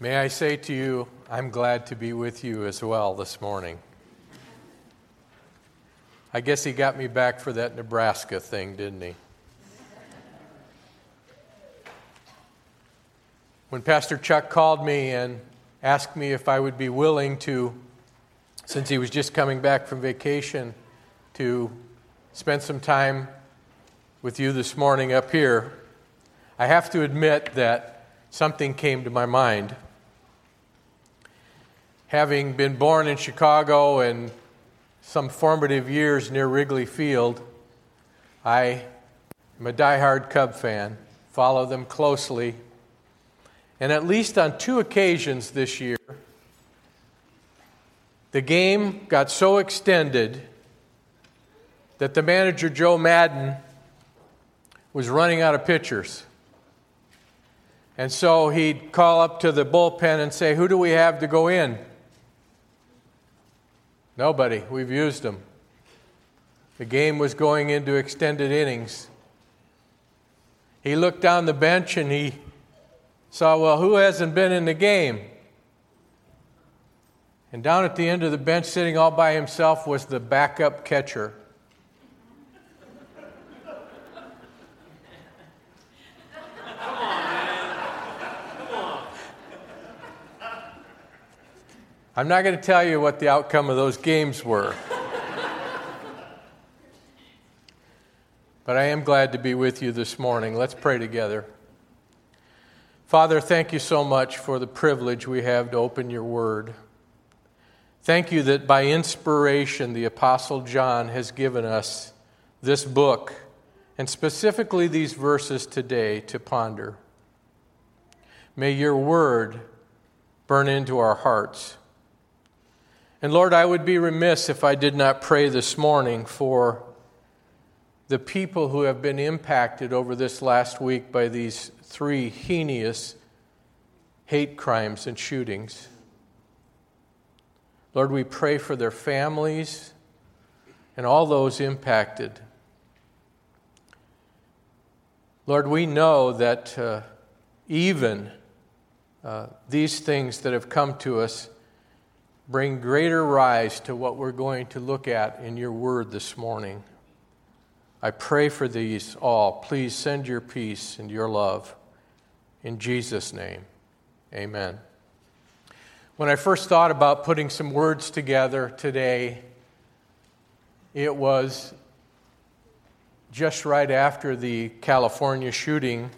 May I say to you, I'm glad to be with you as well this morning. I guess he got me back for that Nebraska thing, didn't he? When Pastor Chuck called me and asked me if I would be willing to, since he was just coming back from vacation, to spend some time with you this morning up here, I have to admit that something came to my mind. Having been born in Chicago and some formative years near Wrigley Field, I am a die-hard Cub fan, follow them closely and at least on two occasions this year, the game got so extended that the manager, Joe Maddon, was running out of pitchers. And so he'd call up to the bullpen and say, Who do we have to go in? Nobody. We've used them. The game was going into extended innings. He looked down the bench and he saw, well, who hasn't been in the game? And down at the end of the bench, sitting all by himself, was the backup catcher. I'm not going to tell you what the outcome of those games were. but I am glad to be with you this morning. Let's pray together. Father, thank you so much for the privilege we have to open your word. Thank you that by inspiration, the Apostle John has given us this book, and specifically these verses today to ponder. May your word burn into our hearts. And Lord, I would be remiss if I did not pray this morning for the people who have been impacted over this last week by these three heinous hate crimes and shootings. Lord, we pray for their families and all those impacted. Lord, we know that uh, even uh, these things that have come to us bring greater rise to what we're going to look at in your word this morning. I pray for these all. Please send your peace and your love. In Jesus' name, amen. When I first thought about putting some words together today, it was just right after the California shooting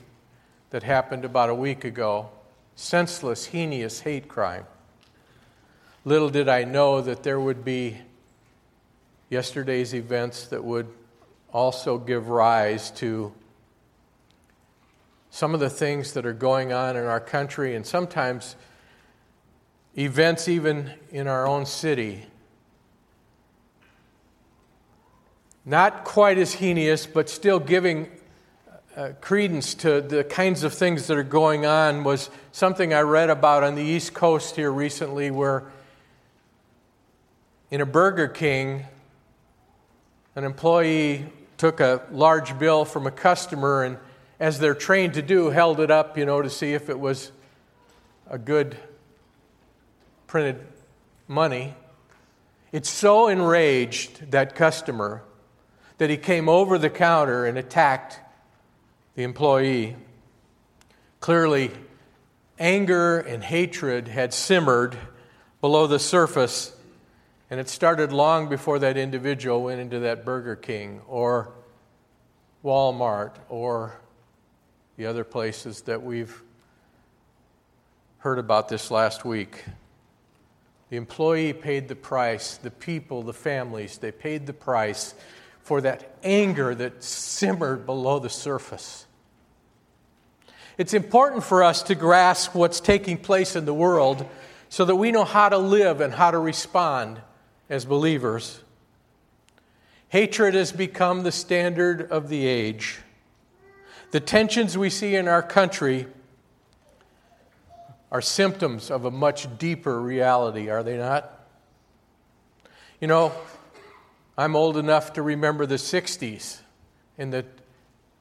that happened about a week ago. Senseless, heinous hate crime. Little did I know that there would be yesterday's events that would also give rise to some of the things that are going on in our country, and sometimes events even in our own city. Not quite as heinous, but still giving uh, credence to the kinds of things that are going on was something I read about on the East Coast here recently, where in a Burger King, an employee took a large bill from a customer and as they're trained to do, held it up, you know, to see if it was a good printed money. It so enraged that customer that he came over the counter and attacked the employee. Clearly, anger and hatred had simmered below the surface, and it started long before that individual went into that Burger King or Walmart or the other places that we've heard about this last week. The employee paid the price, the people, the families, they paid the price for that anger that simmered below the surface. It's important for us to grasp what's taking place in the world so that we know how to live and how to respond as believers. Hatred has become the standard of the age. The tensions we see in our country are symptoms of a much deeper reality, are they not? You know, I'm old enough to remember the 60s and the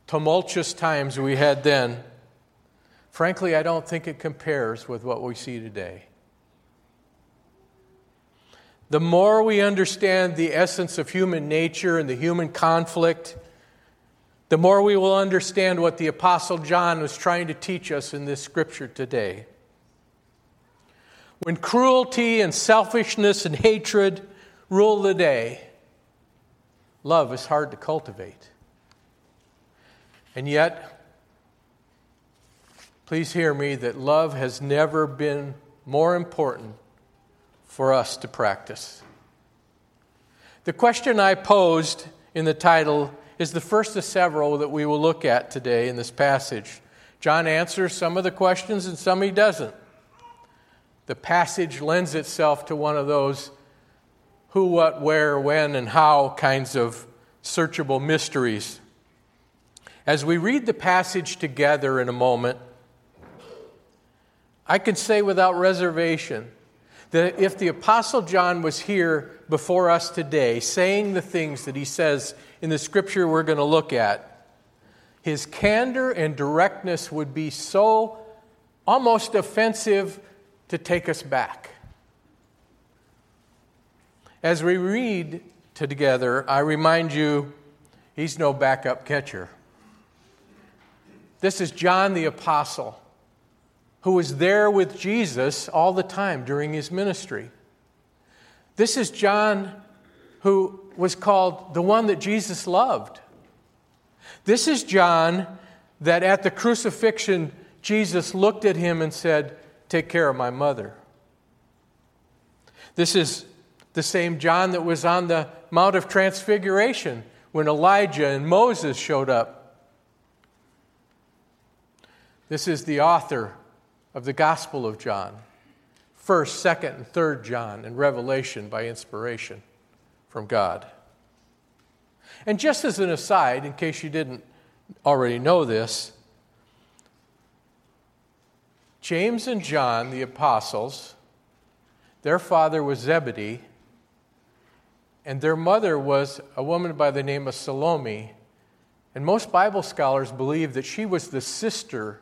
tumultuous times we had then. frankly, I don't think it compares with what we see today. The more we understand the essence of human nature and the human conflict, the more we will understand what the Apostle John was trying to teach us in this scripture today. When cruelty and selfishness and hatred rule the day, love is hard to cultivate. And yet, please hear me that love has never been more important for us to practice. The question I posed in the title is the first of several that we will look at today in this passage. John answers some of the questions and some he doesn't. The passage lends itself to one of those who, what, where, when, and how kinds of searchable mysteries. As we read the passage together in a moment, I can say without reservation that if the Apostle John was here before us today saying the things that he says in the scripture we're going to look at, his candor and directness would be so almost offensive to take us back. As we read together, I remind you, he's no backup catcher. This is John the Apostle who was there with Jesus all the time during his ministry. This is John who was called the one that Jesus loved. This is John that at the crucifixion, Jesus looked at him and said, Take care of my mother. This is the same John that was on the Mount of Transfiguration when Elijah and Moses showed up. This is the author of the Gospel of John, 1st, 2nd, and 3rd John, and Revelation by inspiration from God. And just as an aside, in case you didn't already know this, James and John, the apostles, their father was Zebedee, and their mother was a woman by the name of Salome. And most Bible scholars believe that she was the sister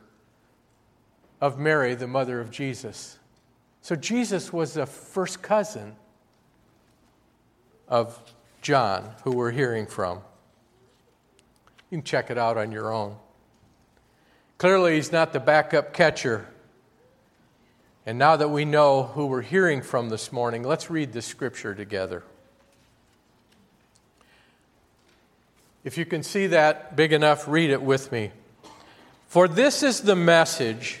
of Mary, the mother of Jesus. So Jesus was a first cousin of John, who we're hearing from. You can check it out on your own. Clearly, he's not the backup catcher. And now that we know who we're hearing from this morning, let's read the scripture together. If you can see that big enough, read it with me. For this is the message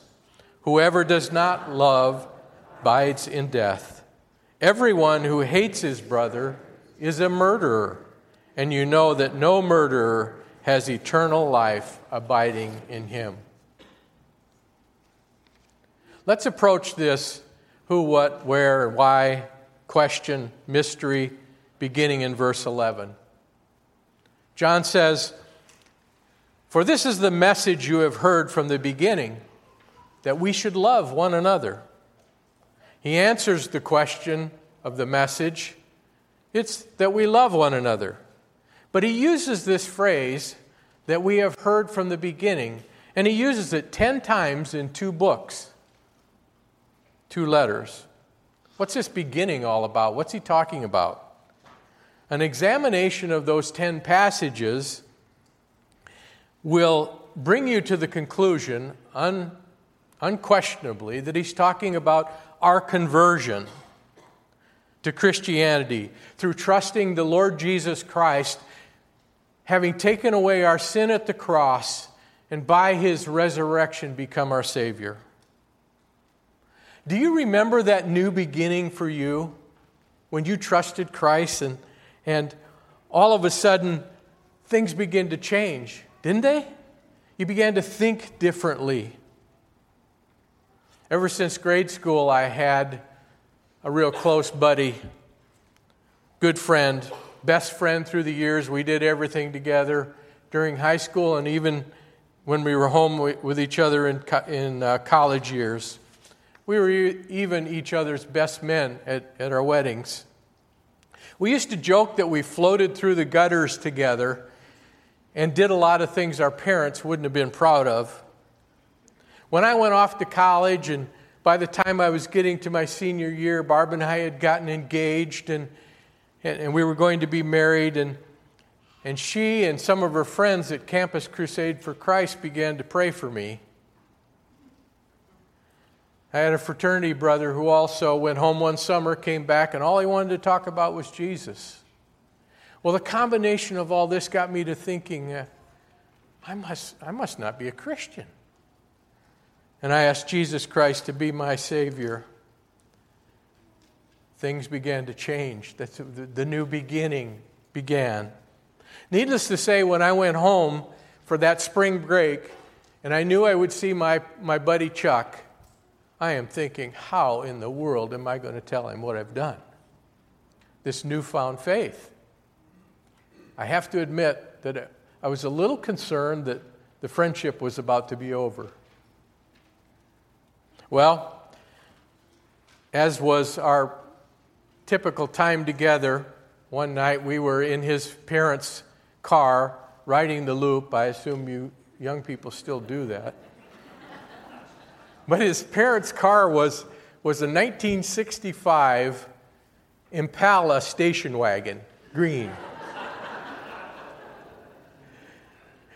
Whoever does not love abides in death. Everyone who hates his brother is a murderer, and you know that no murderer has eternal life abiding in him. Let's approach this who, what, where, why question, mystery, beginning in verse 11. John says, For this is the message you have heard from the beginning that we should love one another. He answers the question of the message it's that we love one another. But he uses this phrase that we have heard from the beginning, and he uses it 10 times in two books, two letters. What's this beginning all about? What's he talking about? An examination of those 10 passages will bring you to the conclusion, un- unquestionably, that he's talking about our conversion to Christianity through trusting the Lord Jesus Christ, having taken away our sin at the cross, and by his resurrection become our Savior. Do you remember that new beginning for you when you trusted Christ and, and all of a sudden things began to change, didn't they? You began to think differently. Ever since grade school, I had a real close buddy, good friend, best friend through the years. We did everything together during high school and even when we were home with each other in, in uh, college years. We were even each other's best men at, at our weddings. We used to joke that we floated through the gutters together and did a lot of things our parents wouldn't have been proud of. When I went off to college, and by the time I was getting to my senior year, Barb and I had gotten engaged and, and, and we were going to be married. And, and she and some of her friends at Campus Crusade for Christ began to pray for me. I had a fraternity brother who also went home one summer, came back, and all he wanted to talk about was Jesus. Well, the combination of all this got me to thinking, uh, I, must, I must not be a Christian. And I asked Jesus Christ to be my Savior. Things began to change. The new beginning began. Needless to say, when I went home for that spring break, and I knew I would see my, my buddy Chuck, I am thinking, how in the world am I going to tell him what I've done? This newfound faith. I have to admit that I was a little concerned that the friendship was about to be over. Well, as was our typical time together, one night we were in his parents' car riding the loop. I assume you young people still do that. but his parents' car was, was a 1965 Impala station wagon, green.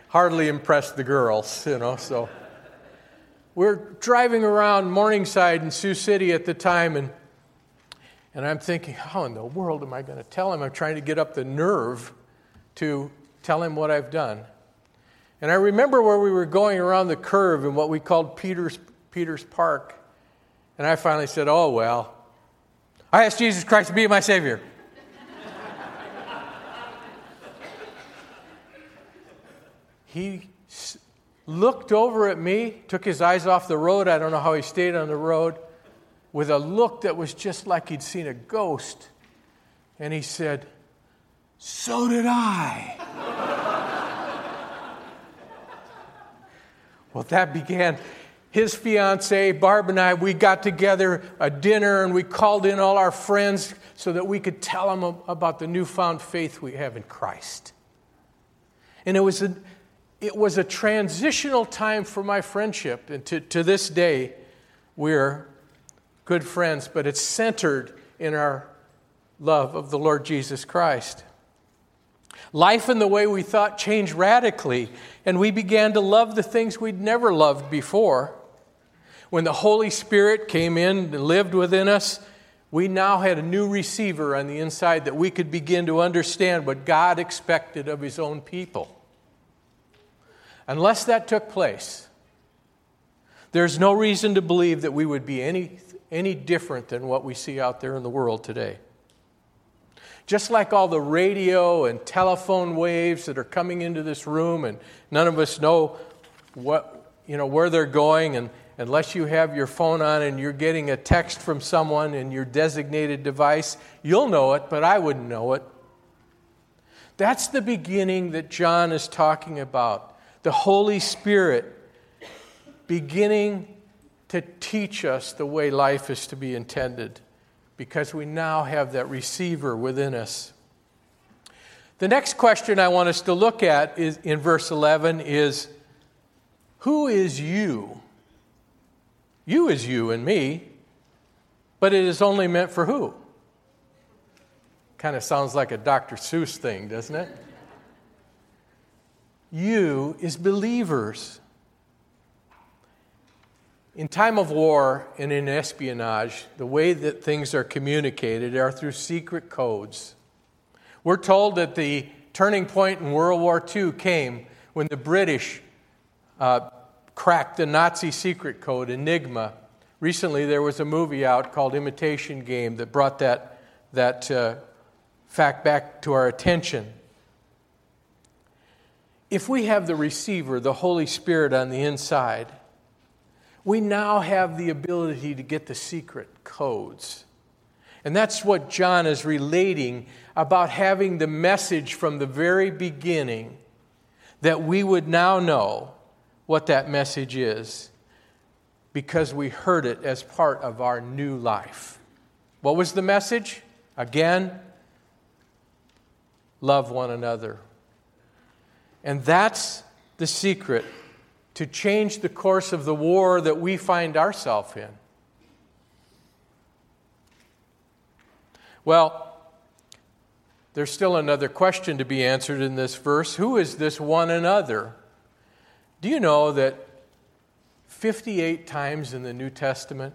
hardly impressed the girls, you know, so. We're driving around Morningside in Sioux City at the time, and, and I'm thinking, how in the world am I going to tell him? I'm trying to get up the nerve to tell him what I've done. And I remember where we were going around the curve in what we called Peter's, Peter's Park. And I finally said, Oh, well, I asked Jesus Christ to be my Savior. he looked over at me, took his eyes off the road. I don't know how he stayed on the road, with a look that was just like he'd seen a ghost. And he said, So did I. well, that began. His fiancee, Barb, and I, we got together a dinner and we called in all our friends so that we could tell them about the newfound faith we have in Christ. And it was a, it was a transitional time for my friendship. And to, to this day, we're good friends, but it's centered in our love of the Lord Jesus Christ. Life and the way we thought changed radically, and we began to love the things we'd never loved before. When the Holy Spirit came in and lived within us, we now had a new receiver on the inside that we could begin to understand what God expected of His own people. Unless that took place, there's no reason to believe that we would be any, any different than what we see out there in the world today. Just like all the radio and telephone waves that are coming into this room, and none of us know what, you know, where they're going, and unless you have your phone on and you're getting a text from someone in your designated device, you'll know it, but I wouldn't know it. That's the beginning that John is talking about the Holy Spirit beginning to teach us the way life is to be intended because we now have that receiver within us. The next question I want us to look at is in verse 11 is who is you? You is you and me, but it is only meant for who? Kind of sounds like a Dr. Seuss thing, doesn't it? You is believers. In time of war and in espionage, the way that things are communicated are through secret codes. We're told that the turning point in World War II came when the British uh, cracked the Nazi secret code, Enigma. Recently, there was a movie out called Imitation Game that brought that, that uh, fact back to our attention if we have the receiver, the Holy Spirit on the inside, We now have the ability to get the secret codes. And that's what John is relating about having the message from the very beginning that we would now know what that message is because we heard it as part of our new life. What was the message? Again, love one another. And that's the secret to change the course of the war that we find ourselves in. Well, there's still another question to be answered in this verse. Who is this one another? Do you know that 58 times in the New Testament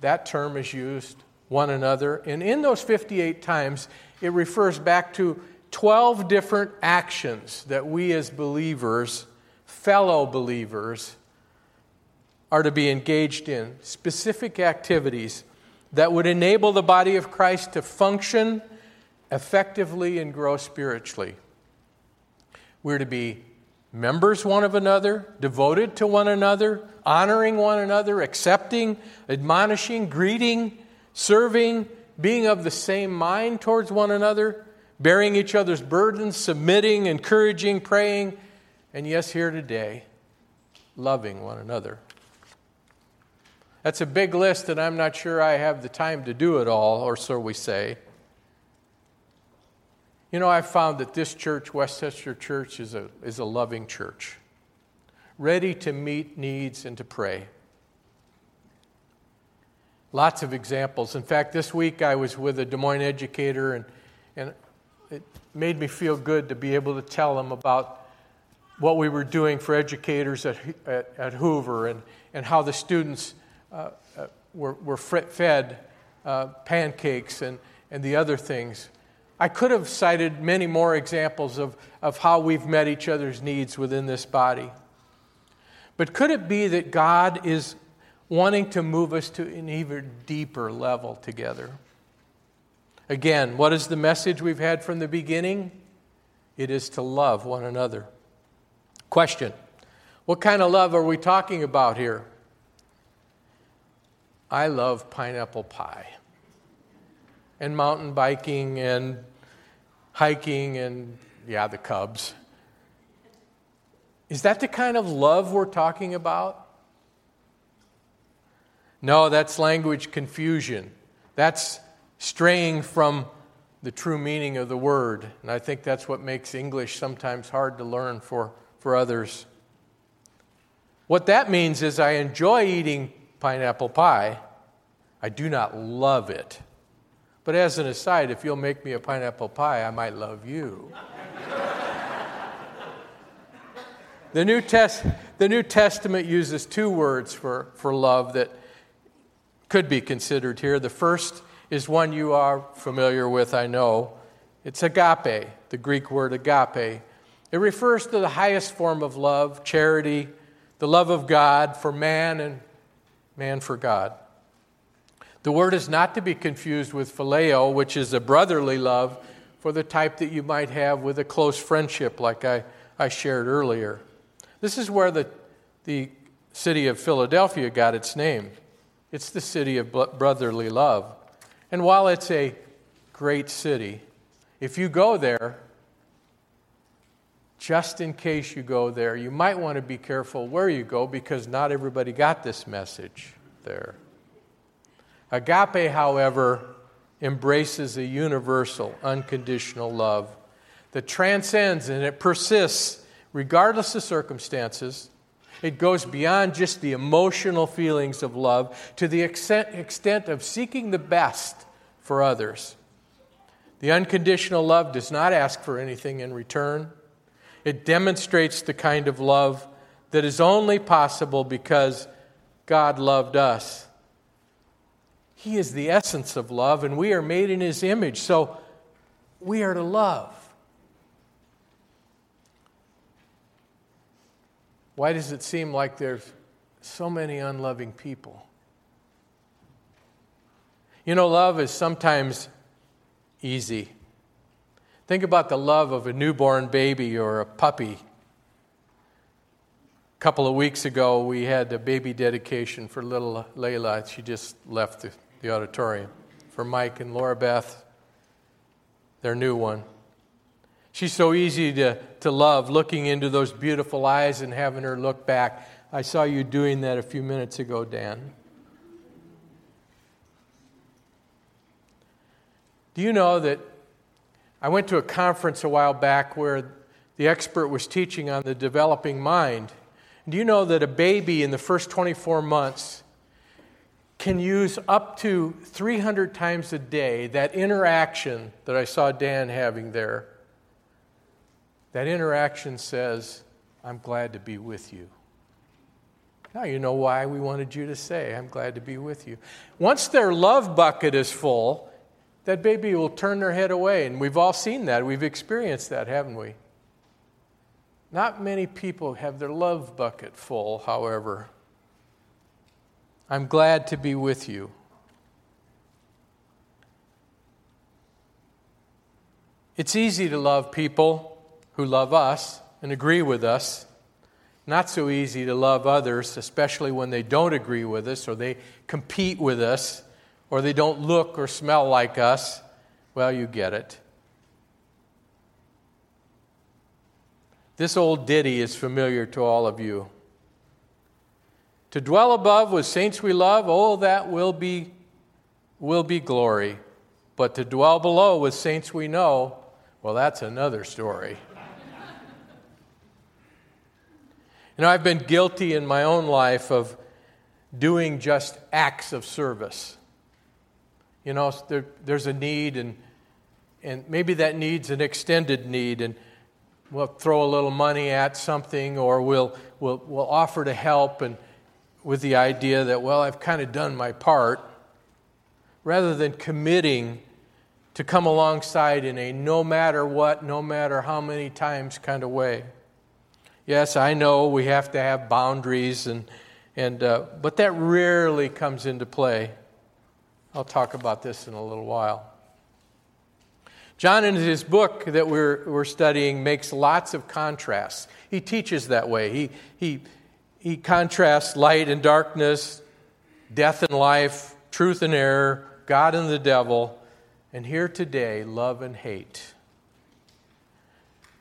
that term is used, one another? And in those 58 times, it refers back to 12 different actions that we as believers, fellow believers, are to be engaged in. Specific activities that would enable the body of Christ to function effectively and grow spiritually. We're to be members one of another, devoted to one another, honoring one another, accepting, admonishing, greeting, serving, being of the same mind towards one another, bearing each other's burdens, submitting, encouraging, praying, and yes, here today, loving one another. That's a big list, and I'm not sure I have the time to do it all, or so we say. You know, I've found that this church, Westchester Church, is a, is a loving church, ready to meet needs and to pray. Lots of examples. In fact, this week I was with a Des Moines educator, and, and it made me feel good to be able to tell them about what we were doing for educators at, at, at Hoover and, and how the students uh, uh, were, were fed uh, pancakes and, and the other things. I could have cited many more examples of, of how we've met each other's needs within this body. But could it be that God is wanting to move us to an even deeper level together? Again, what is the message we've had from the beginning? It is to love one another. Question What kind of love are we talking about here? I love pineapple pie and mountain biking and hiking and, yeah, the Cubs. Is that the kind of love we're talking about? No, that's language confusion. That's straying from the true meaning of the word. And I think that's what makes English sometimes hard to learn for, for others. What that means is I enjoy eating pineapple pie, I do not love it. But as an aside, if you'll make me a pineapple pie, I might love you. the, New Test, the New Testament uses two words for, for love that could be considered here. The first is one you are familiar with, I know. It's agape, the Greek word agape. It refers to the highest form of love, charity, the love of God for man and man for God. The word is not to be confused with phileo, which is a brotherly love for the type that you might have with a close friendship, like I, I shared earlier. This is where the, the city of Philadelphia got its name. It's the city of brotherly love. And while it's a great city, if you go there, just in case you go there, you might want to be careful where you go because not everybody got this message there. Agape, however, embraces a universal, unconditional love that transcends and it persists regardless of circumstances. It goes beyond just the emotional feelings of love to the extent of seeking the best for others. The unconditional love does not ask for anything in return. It demonstrates the kind of love that is only possible because God loved us he is the essence of love, and we are made in His image, so we are to love. Why does it seem like there's so many unloving people? You know, love is sometimes easy. Think about the love of a newborn baby or a puppy A couple of weeks ago, we had a baby dedication for little Layla. She just left the, the auditorium. For Mike and Laura Beth, their new one. She's so easy to, to love, looking into those beautiful eyes and having her look back. I saw you doing that a few minutes ago, Dan. Do you know that I went to a conference a while back where the expert was teaching on the developing mind? Do you know that a baby in the first 24 months can use up to 300 times a day that interaction that I saw Dan having there? That interaction says, I'm glad to be with you. Now you know why we wanted you to say, I'm glad to be with you. Once their love bucket is full, that baby will turn their head away. And we've all seen that. We've experienced that, haven't we? Not many people have their love bucket full, however. I'm glad to be with you. It's easy to love people who love us and agree with us. Not so easy to love others, especially when they don't agree with us or they compete with us or they don't look or smell like us. Well, you get it. This old ditty is familiar to all of you. To dwell above with saints we love, oh, that will be, will be glory. But to dwell below with saints we know, well, that's another story. You know, I've been guilty in my own life of doing just acts of service. You know, there, there's a need, and, and maybe that need's an extended need, and we'll throw a little money at something or we'll, we'll, we'll offer to help and with the idea that, well, I've kind of done my part, rather than committing to come alongside in a no matter what, no matter how many times kind of way. Yes, I know we have to have boundaries, and, and, uh, but that rarely comes into play. I'll talk about this in a little while. John, in his book that we're, we're studying, makes lots of contrasts. He teaches that way. He, he, he contrasts light and darkness, death and life, truth and error, God and the devil, and here today, love and hate.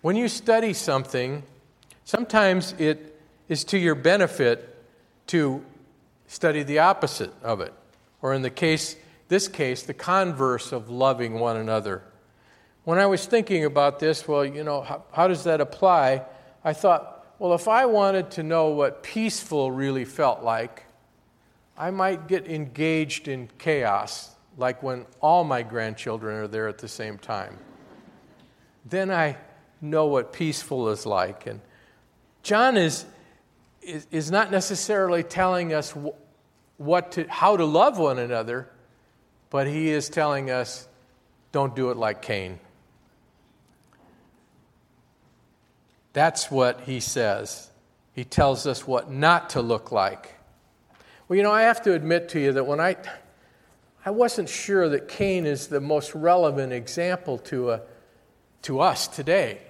When you study something, sometimes it is to your benefit to study the opposite of it, or in the case, this case, the converse of loving one another. When I was thinking about this, well, you know, how, how does that apply? I thought, well, if I wanted to know what peaceful really felt like, I might get engaged in chaos, like when all my grandchildren are there at the same time. Then I know what peaceful is like. And John is, is, is not necessarily telling us what to, how to love one another, but he is telling us don't do it like Cain. That's what he says. He tells us what not to look like. Well, you know, I have to admit to you that when I, I wasn't sure that Cain is the most relevant example to, a, to us today.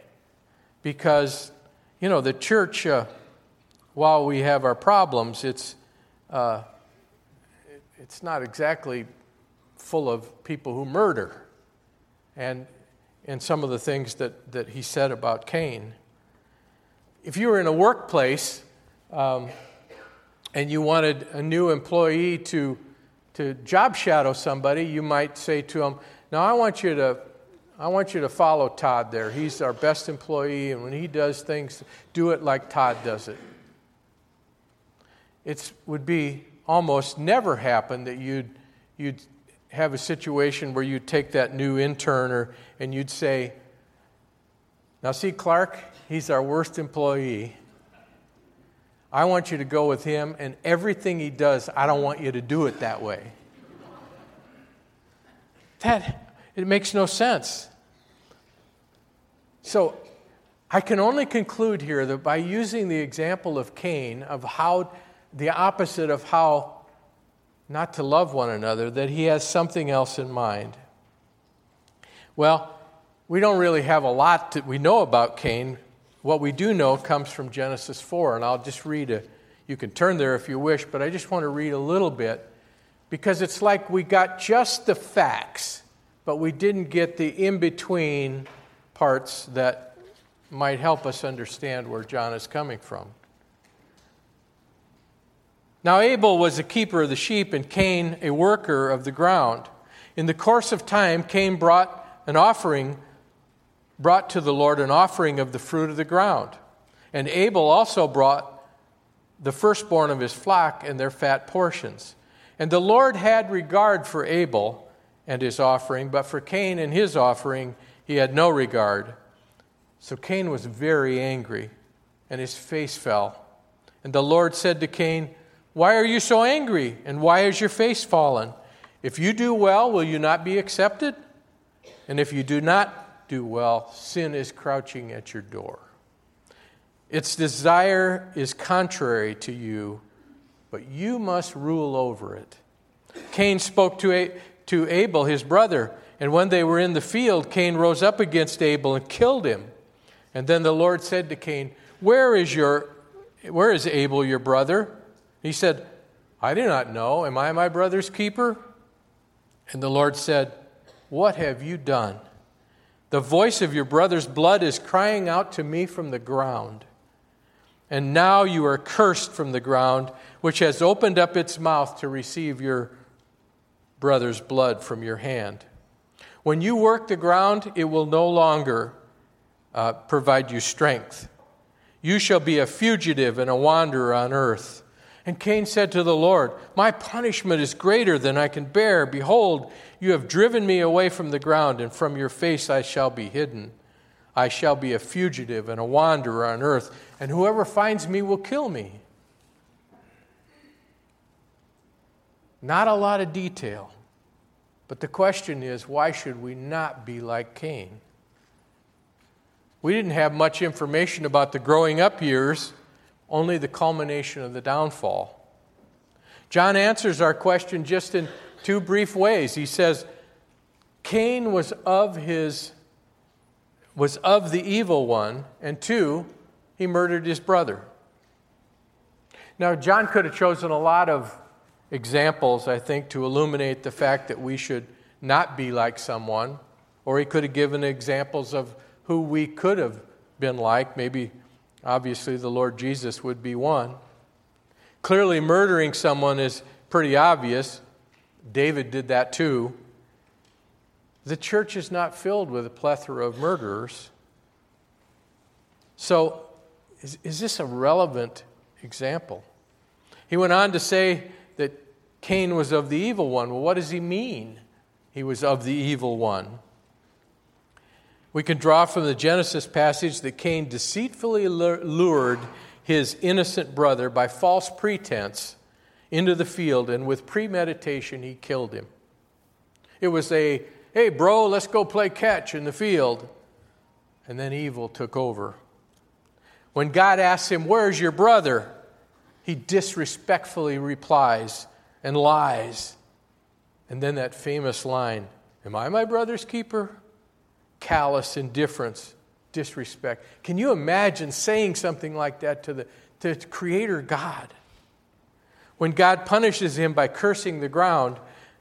Because, you know, the church, uh, while we have our problems, it's, uh, it's not exactly full of people who murder. And, and some of the things that, that he said about Cain if you were in a workplace um, and you wanted a new employee to, to job shadow somebody, you might say to them, Now, I want you to. I want you to follow Todd there. He's our best employee, and when he does things, do it like Todd does it. It would be almost never happen that you'd, you'd have a situation where you'd take that new intern or, and you'd say, Now, see, Clark, He's our worst employee. I want you to go with him, and everything he does, I don't want you to do it that way. That, it makes no sense. So, I can only conclude here that by using the example of Cain, of how the opposite of how not to love one another, that he has something else in mind. Well, we don't really have a lot that we know about Cain what we do know comes from Genesis 4, and I'll just read a, you can turn there if you wish, but I just want to read a little bit because it's like we got just the facts, but we didn't get the in between parts that might help us understand where John is coming from. Now, Abel was a keeper of the sheep, and Cain a worker of the ground. In the course of time, Cain brought an offering, brought to the Lord an offering of the fruit of the ground. And Abel also brought the firstborn of his flock and their fat portions. And the Lord had regard for Abel and his offering, but for Cain and his offering he had no regard. So Cain was very angry, and his face fell. And the Lord said to Cain, Why are you so angry, and why is your face fallen? If you do well, will you not be accepted? And if you do not do well, sin is crouching at your door. Its desire is contrary to you, but you must rule over it. Cain spoke to, A- to Abel, his brother, and when they were in the field, Cain rose up against Abel and killed him. And then the Lord said to Cain, Where is, your, where is Abel, your brother? He said, I do not know. Am I my brother's keeper? And the Lord said, What have you done? The voice of your brother's blood is crying out to me from the ground. And now you are cursed from the ground, which has opened up its mouth to receive your brother's blood from your hand. When you work the ground, it will no longer uh, provide you strength. You shall be a fugitive and a wanderer on earth. And Cain said to the Lord, My punishment is greater than I can bear. Behold, you have driven me away from the ground, and from your face I shall be hidden. I shall be a fugitive and a wanderer on earth, and whoever finds me will kill me. Not a lot of detail, but the question is why should we not be like Cain? We didn't have much information about the growing up years, only the culmination of the downfall. John answers our question just in two brief ways. He says, Cain was of his was of the evil one, and two, he murdered his brother. Now, John could have chosen a lot of examples, I think, to illuminate the fact that we should not be like someone, or he could have given examples of who we could have been like. Maybe, obviously, the Lord Jesus would be one. Clearly, murdering someone is pretty obvious. David did that too. The church is not filled with a plethora of murderers. So, is, is this a relevant example? He went on to say that Cain was of the evil one. Well, what does he mean? He was of the evil one. We can draw from the Genesis passage that Cain deceitfully lured his innocent brother by false pretense into the field, and with premeditation, he killed him. It was a hey, bro, let's go play catch in the field. And then evil took over. When God asks him, Where's your brother? he disrespectfully replies and lies. And then that famous line Am I my brother's keeper? Callous indifference, disrespect. Can you imagine saying something like that to the to Creator God? When God punishes him by cursing the ground,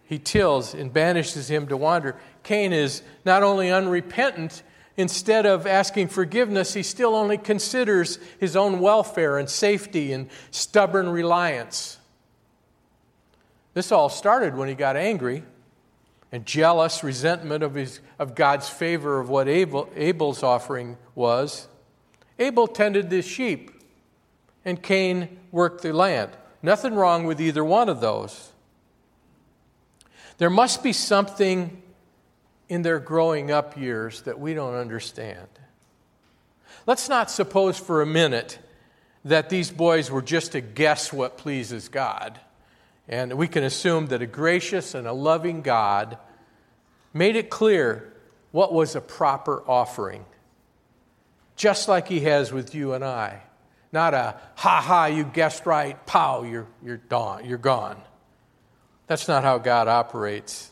he tills and banishes him to wander. Cain is not only unrepentant, instead of asking forgiveness, he still only considers his own welfare and safety and stubborn reliance. This all started when he got angry and jealous resentment of, his, of God's favor of what Abel, Abel's offering was. Abel tended the sheep, and Cain worked the land. Nothing wrong with either one of those. There must be something in their growing up years that we don't understand. Let's not suppose for a minute that these boys were just to guess what pleases God. And we can assume that a gracious and a loving God made it clear what was a proper offering, just like He has with you and I. Not a ha ha, you guessed right, pow, you're, you're, gone, you're gone. That's not how God operates.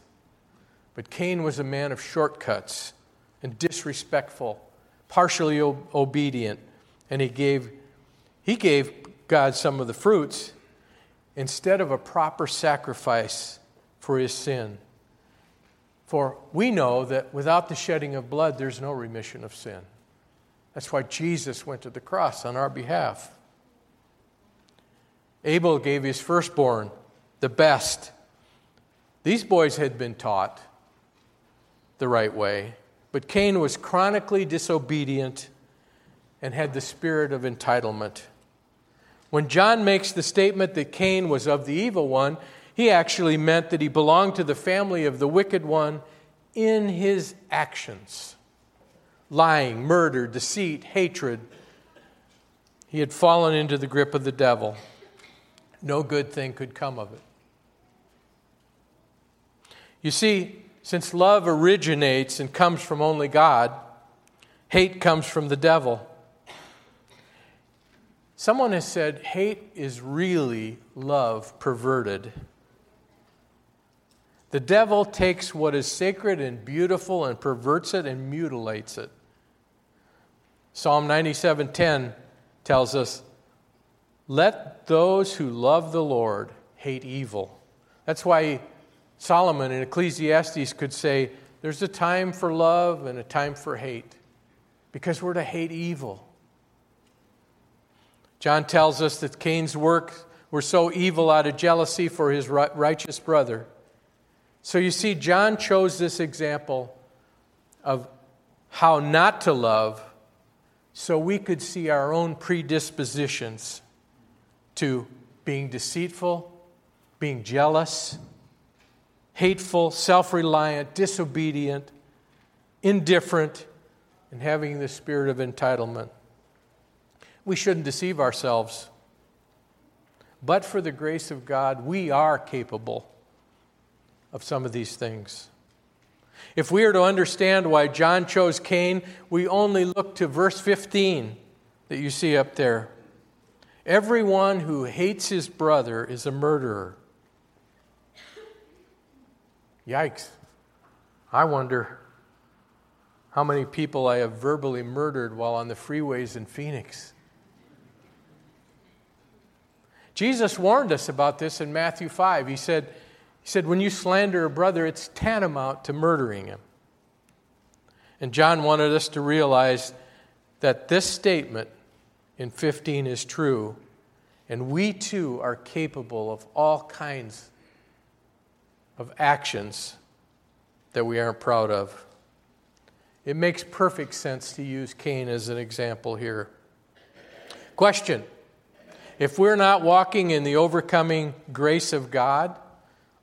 But Cain was a man of shortcuts and disrespectful, partially obedient. and he gave, he gave God some of the fruits instead of a proper sacrifice for his sin. For we know that without the shedding of blood, there's no remission of sin. That's why Jesus went to the cross on our behalf. Abel gave his firstborn, the best. These boys had been taught the right way, but Cain was chronically disobedient and had the spirit of entitlement. When John makes the statement that Cain was of the evil one, he actually meant that he belonged to the family of the wicked one in his actions lying, murder, deceit, hatred. He had fallen into the grip of the devil. No good thing could come of it. You see, since love originates and comes from only God, hate comes from the devil. Someone has said hate is really love perverted. The devil takes what is sacred and beautiful and perverts it and mutilates it. Psalm 97:10 tells us, "Let those who love the Lord hate evil." That's why Solomon in Ecclesiastes could say, "There's a time for love and a time for hate." Because we're to hate evil. John tells us that Cain's works were so evil out of jealousy for his righteous brother. So you see, John chose this example of how not to love so we could see our own predispositions to being deceitful, being jealous, hateful, self reliant, disobedient, indifferent, and having the spirit of entitlement. We shouldn't deceive ourselves. But for the grace of God, we are capable of some of these things. If we are to understand why John chose Cain, we only look to verse 15 that you see up there. Everyone who hates his brother is a murderer. Yikes. I wonder how many people I have verbally murdered while on the freeways in Phoenix. Jesus warned us about this in Matthew 5. He said, he said, When you slander a brother, it's tantamount to murdering him. And John wanted us to realize that this statement in 15 is true, and we too are capable of all kinds of actions that we aren't proud of. It makes perfect sense to use Cain as an example here. Question if we're not walking in the overcoming grace of God,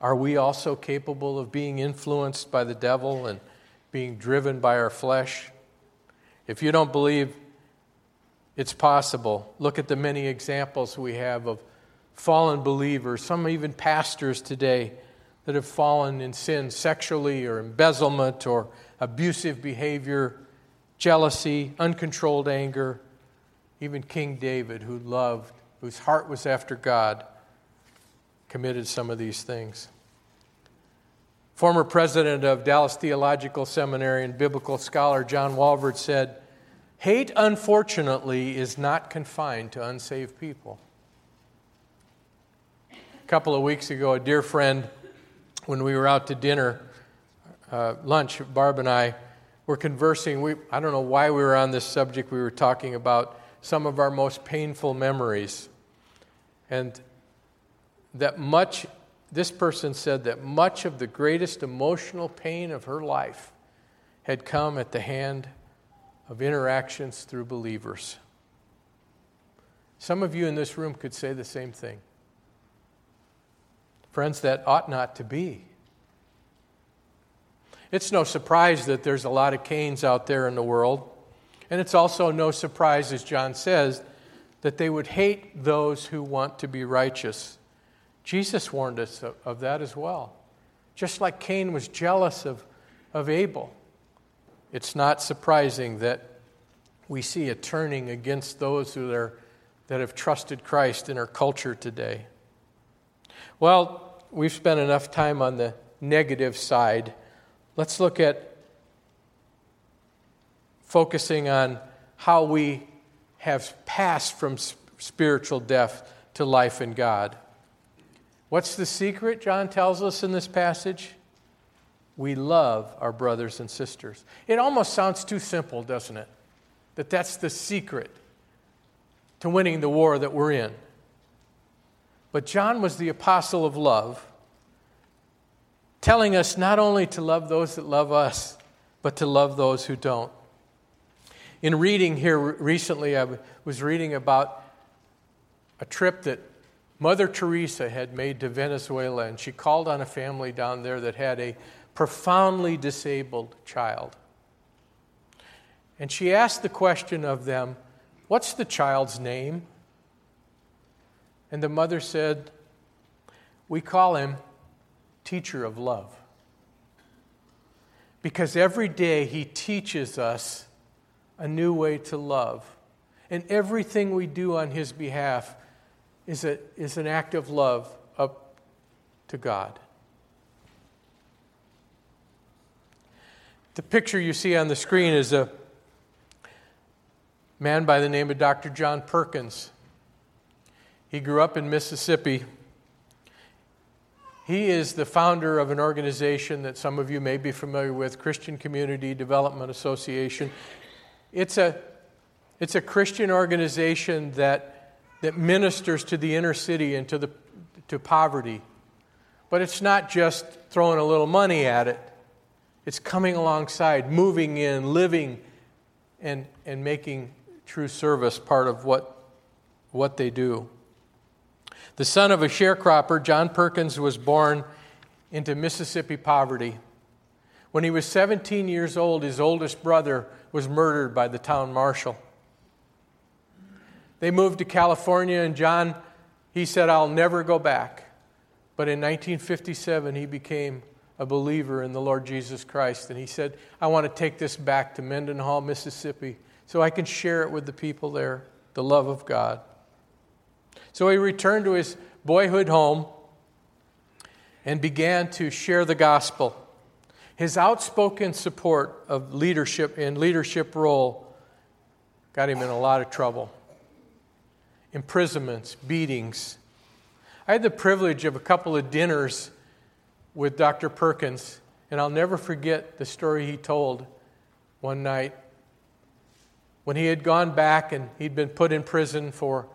are we also capable of being influenced by the devil and being driven by our flesh? If you don't believe it's possible, look at the many examples we have of fallen believers, some even pastors today that have fallen in sin sexually or embezzlement or abusive behavior, jealousy, uncontrolled anger. Even King David, who loved whose heart was after God, committed some of these things. Former president of Dallas Theological Seminary and biblical scholar John Walvoord said, Hate, unfortunately, is not confined to unsaved people. A couple of weeks ago, a dear friend, when we were out to dinner, uh, lunch, Barb and I were conversing. We, I don't know why we were on this subject. We were talking about some of our most painful memories. And that much, this person said that much of the greatest emotional pain of her life had come at the hand of interactions through believers. Some of you in this room could say the same thing. Friends, that ought not to be. It's no surprise that there's a lot of Cains out there in the world. And it's also no surprise, as John says, that they would hate those who want to be righteous. Jesus warned us of, of that as well. Just like Cain was jealous of, of Abel, it's not surprising that we see a turning against those who are, that have trusted Christ in our culture today. Well, we've spent enough time on the negative side. Let's look at focusing on how we have passed from spiritual death to life in God. What's the secret, John tells us in this passage? We love our brothers and sisters. It almost sounds too simple, doesn't it? That that's the secret to winning the war that we're in. But John was the apostle of love, telling us not only to love those that love us, but to love those who don't. In reading here recently, I was reading about a trip that Mother Teresa had made to Venezuela, and she called on a family down there that had a profoundly disabled child. And she asked the question of them, What's the child's name? And the mother said, We call him Teacher of Love. Because every day he teaches us a new way to love. And everything we do on his behalf is, a, is an act of love up to God. The picture you see on the screen is a man by the name of Dr. John Perkins. He grew up in Mississippi. He is the founder of an organization that some of you may be familiar with, Christian Community Development Association. It's a, it's a Christian organization that, that ministers to the inner city and to, the, to poverty. But it's not just throwing a little money at it, it's coming alongside, moving in, living, and, and making true service part of what, what they do. The son of a sharecropper, John Perkins was born into Mississippi poverty. When he was 17 years old, his oldest brother was murdered by the town marshal. They moved to California, and John, he said, I'll never go back. But in 1957, he became a believer in the Lord Jesus Christ. And he said, I want to take this back to Mendenhall, Mississippi, so I can share it with the people there, the love of God. So he returned to his boyhood home and began to share the gospel. His outspoken support of leadership in leadership role got him in a lot of trouble. Imprisonments, beatings. I had the privilege of a couple of dinners with Dr. Perkins, and I'll never forget the story he told one night when he had gone back and he'd been put in prison for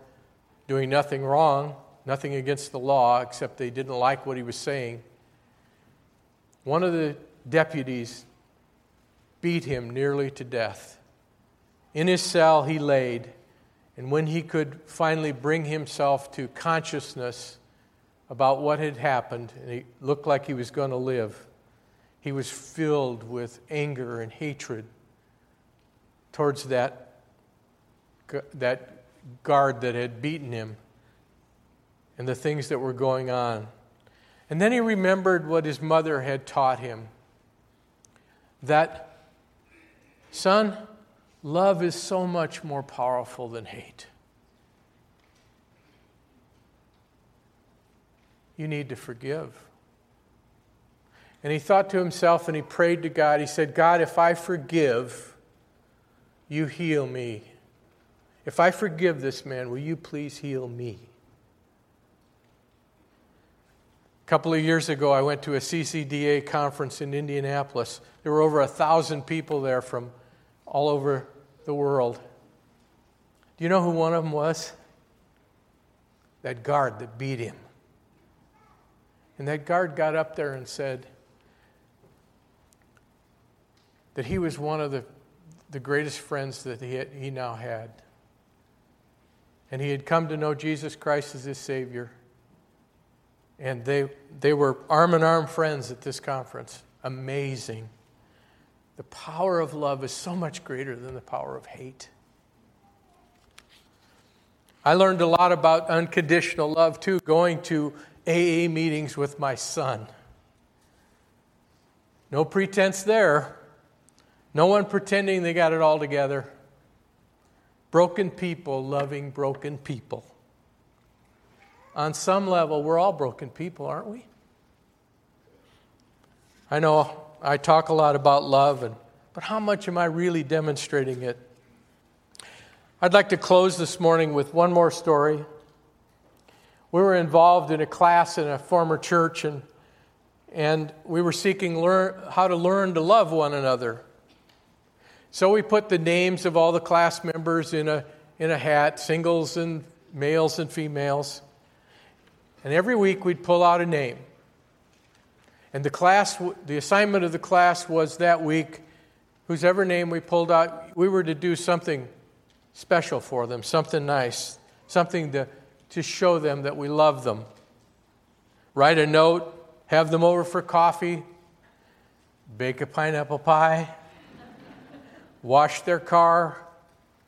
doing nothing wrong, nothing against the law, except they didn't like what he was saying. One of the deputies beat him nearly to death. In his cell, he laid, and when he could finally bring himself to consciousness about what had happened, and he looked like he was going to live, he was filled with anger and hatred towards that, that guard that had beaten him and the things that were going on. And then he remembered what his mother had taught him that, son, love is so much more powerful than hate. You need to forgive. And he thought to himself and he prayed to God. He said, God, if I forgive, you heal me. If I forgive this man, will you please heal me? A couple of years ago, I went to a CCDA conference in Indianapolis. There were over a thousand people there from all over the world. Do you know who one of them was? That guard that beat him. And that guard got up there and said that he was one of the, the greatest friends that he, had, he now had and he had come to know Jesus Christ as his Savior. And they, they were arm in arm friends at this conference. Amazing. The power of love is so much greater than the power of hate. I learned a lot about unconditional love too, going to AA meetings with my son. No pretense there. No one pretending they got it all together. Broken people loving broken people. On some level, we're all broken people, aren't we? I know I talk a lot about love, and, but how much am I really demonstrating it? I'd like to close this morning with one more story. We were involved in a class in a former church, and, and we were seeking learn, how to learn to love one another. So we put the names of all the class members in a, in a hat, singles and males and females. And every week we'd pull out a name. And the class, the assignment of the class was that week, whosever name we pulled out, we were to do something special for them, something nice, something to, to show them that we love them. Write a note, have them over for coffee, bake a pineapple pie, wash their car,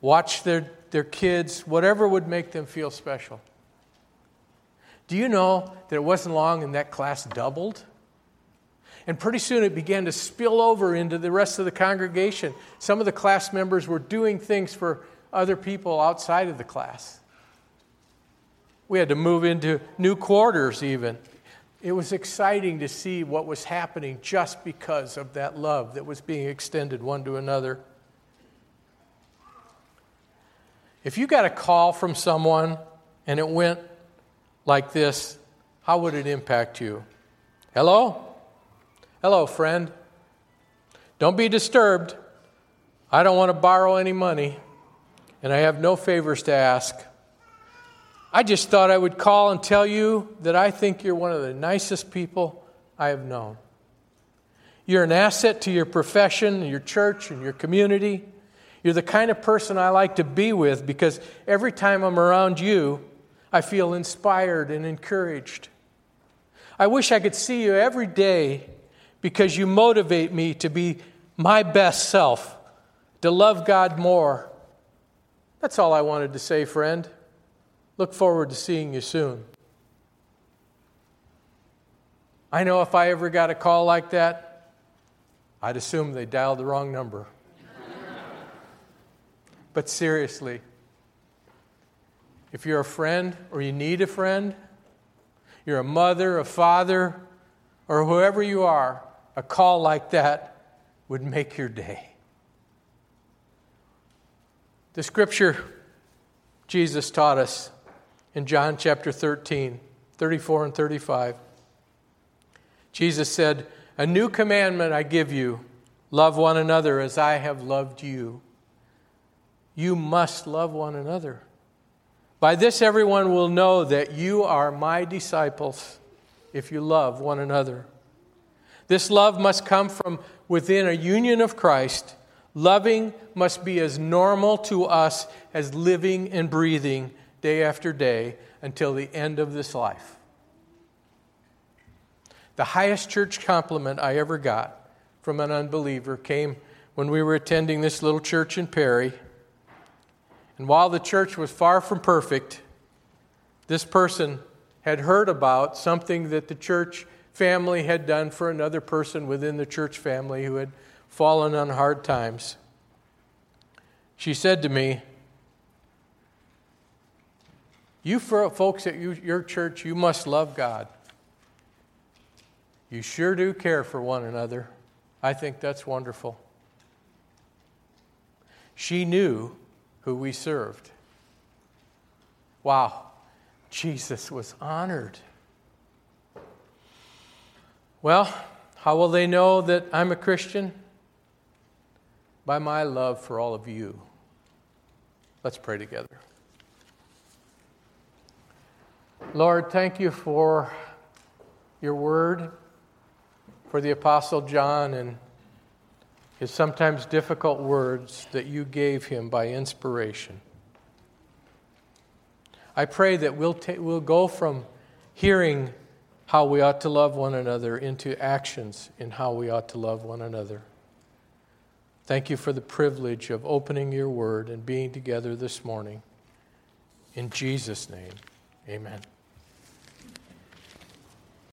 watch their, their kids, whatever would make them feel special. Do you know that it wasn't long and that class doubled? And pretty soon it began to spill over into the rest of the congregation. Some of the class members were doing things for other people outside of the class. We had to move into new quarters, even. It was exciting to see what was happening just because of that love that was being extended one to another. If you got a call from someone and it went like this, how would it impact you? Hello? Hello, friend. Don't be disturbed. I don't want to borrow any money and I have no favors to ask. I just thought I would call and tell you that I think you're one of the nicest people I have known. You're an asset to your profession, your church, and your community. You're the kind of person I like to be with because every time I'm around you, I feel inspired and encouraged. I wish I could see you every day because you motivate me to be my best self, to love God more, that's all I wanted to say, friend. Look forward to seeing you soon. I know if I ever got a call like that, I'd assume they dialed the wrong number. but seriously, if you're a friend or you need a friend, you're a mother, a father, or whoever you are, a call like that would make your day. The scripture Jesus taught us in John chapter 13, 34 and 35. Jesus said, A new commandment I give you love one another as I have loved you. You must love one another. By this, everyone will know that you are my disciples if you love one another. This love must come from within a union of Christ Loving must be as normal to us as living and breathing day after day until the end of this life. The highest church compliment I ever got from an unbeliever came when we were attending this little church in Perry. And while the church was far from perfect, this person had heard about something that the church family had done for another person within the church family who had fallen on hard times. She said to me, You folks at your church, you must love God. You sure do care for one another. I think that's wonderful. She knew who we served. Wow, Jesus was honored. Well, how will they know that I'm a Christian? by my love for all of you. Let's pray together. Lord, thank you for your word, for the Apostle John and his sometimes difficult words that you gave him by inspiration. I pray that we'll, ta- we'll go from hearing how we ought to love one another into actions in how we ought to love one another. Thank you for the privilege of opening your word and being together this morning. In Jesus' name, amen.